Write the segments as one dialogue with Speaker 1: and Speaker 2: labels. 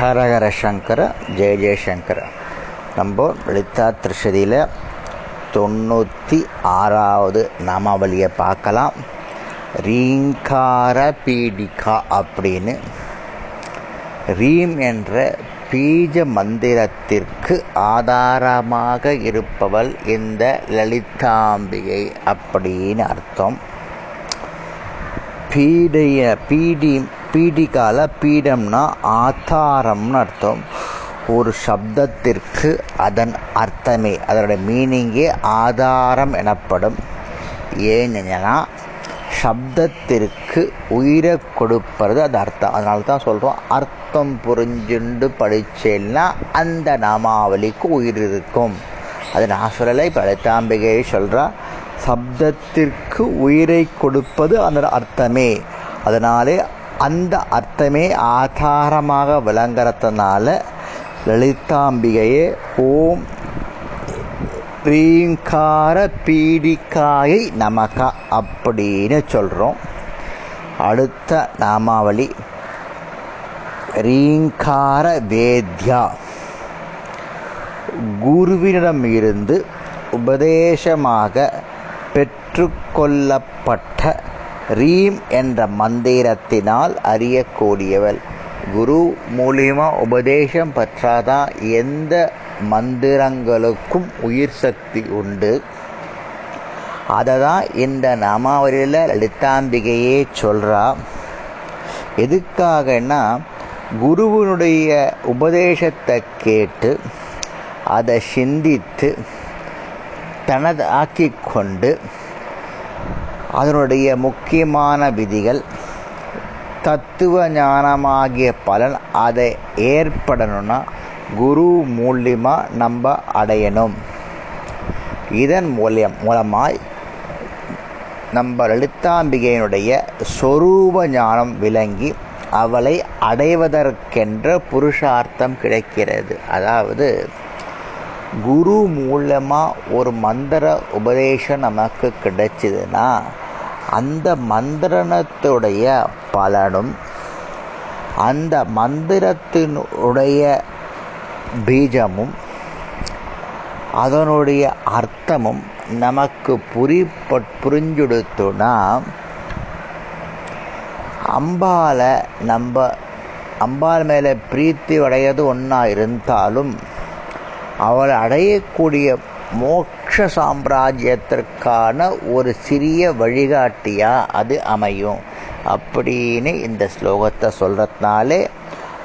Speaker 1: ஹரஹர சங்கர ஜெய ஜெயசங்கர. நம்ம லலிதா திருஷதியில் தொண்ணூற்றி ஆறாவது நாமாவளியை பார்க்கலாம். ரீங்கார பீடிகா அப்படின்னு. ரீம் என்ற பீஜ மந்திரத்திற்கு ஆதாரமாக இருப்பவள் இந்த லலிதாம்பிகை அப்படின்னு அர்த்தம். பீடைய பீடி பீடிகால பீடம்னா ஆதாரம்னு அர்த்தம். ஒரு சப்தத்திற்கு அதன் அர்த்தமே. அதனுடைய மீனிங்கே ஆதாரம் எனப்படும். ஏனென்னா சப்தத்திற்கு உயிரை கொடுப்பது அது அர்த்தம். அதனால தான் சொல்கிறோம் அர்த்தம் புரிஞ்சுண்டு படிச்சேன்னா அந்த நாமாவளிக்கு உயிர் இருக்கும். அது நான் சொல்லலை இப்போ லலிதாம்பிகையை சொல்கிறா சப்தத்திற்கு உயிரை கொடுப்பது அந்த அர்த்தமே. அதனாலே அந்த அர்த்தமே ஆதாரமாக விளங்குறதுனால லலிதாம்பிகையே ஓம் ரீங்கார பீடிகாயை நமகா அப்படின்னு சொல்கிறோம் அடுத்த நாமாவளி ரீங்கார வேத்யா. குருவினிடம் இருந்து உபதேசமாக பெற்றுக்கொள்ளப்பட்ட ரீம் என்ற மந்திரத்தினால் அறியக்கூடியவள். குரு மூலியமாக உபதேசம் பெற்றாதான் எந்த மந்திரங்களுக்கும் உயிர் சக்தி உண்டு. அதை தான் இந்த நாமாவளியில் லலிதாம்பிகையே சொல்கிறா எதுக்காகன்னா குருவினுடைய உபதேசத்தை கேட்டு அதை சிந்தித்து தனது கொண்டு அதனுடைய முக்கியமான விதிகள் தத்துவ ஞானமாகிய பலன் அதை ஏற்படணும்னா குரு மூலியமாக நம்ம அடையணும். இதன் மூலியம் மூலமாய் நம்ம லலிதாம்பிகையினுடைய சொரூப ஞானம் விளங்கி அவளை அடைவதற்கென்ற புருஷார்த்தம் கிடைக்கிறது. அதாவது குரு மூலமாக ஒரு மந்திர உபதேசம் நமக்கு கிடைச்சதுன்னா அந்த மந்திரத்துடைய பலனும் அந்த மந்திரத்தினுடைய பீஜமும் அதனுடைய அர்த்தமும் நமக்கு புரி புரிஞ்சுடுத்துனா அம்பால நம்ம அம்பாள் மேலே பிரீத்தி அடையது ஒன்றா இருந்தாலும் அவள் அடையக்கூடிய மோட்ச சாம்ராஜ்யத்திற்கான ஒரு சிறிய வழிகாட்டியாக அது அமையும். அப்படின்னு இந்த ஸ்லோகத்தை சொல்கிறதுனாலே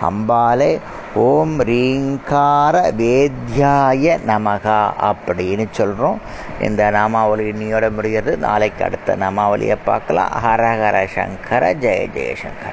Speaker 1: அம்பாலே ஓம் ரீங்கார வேத்யாய நமகா அப்படின்னு சொல்கிறோம் இந்த நாமாவளி இன்னையோட முடிகிறது. நாளைக்கு அடுத்த நாமாவளியை பார்க்கலாம். ஹரஹர சங்கர ஜெய ஜெயசங்கர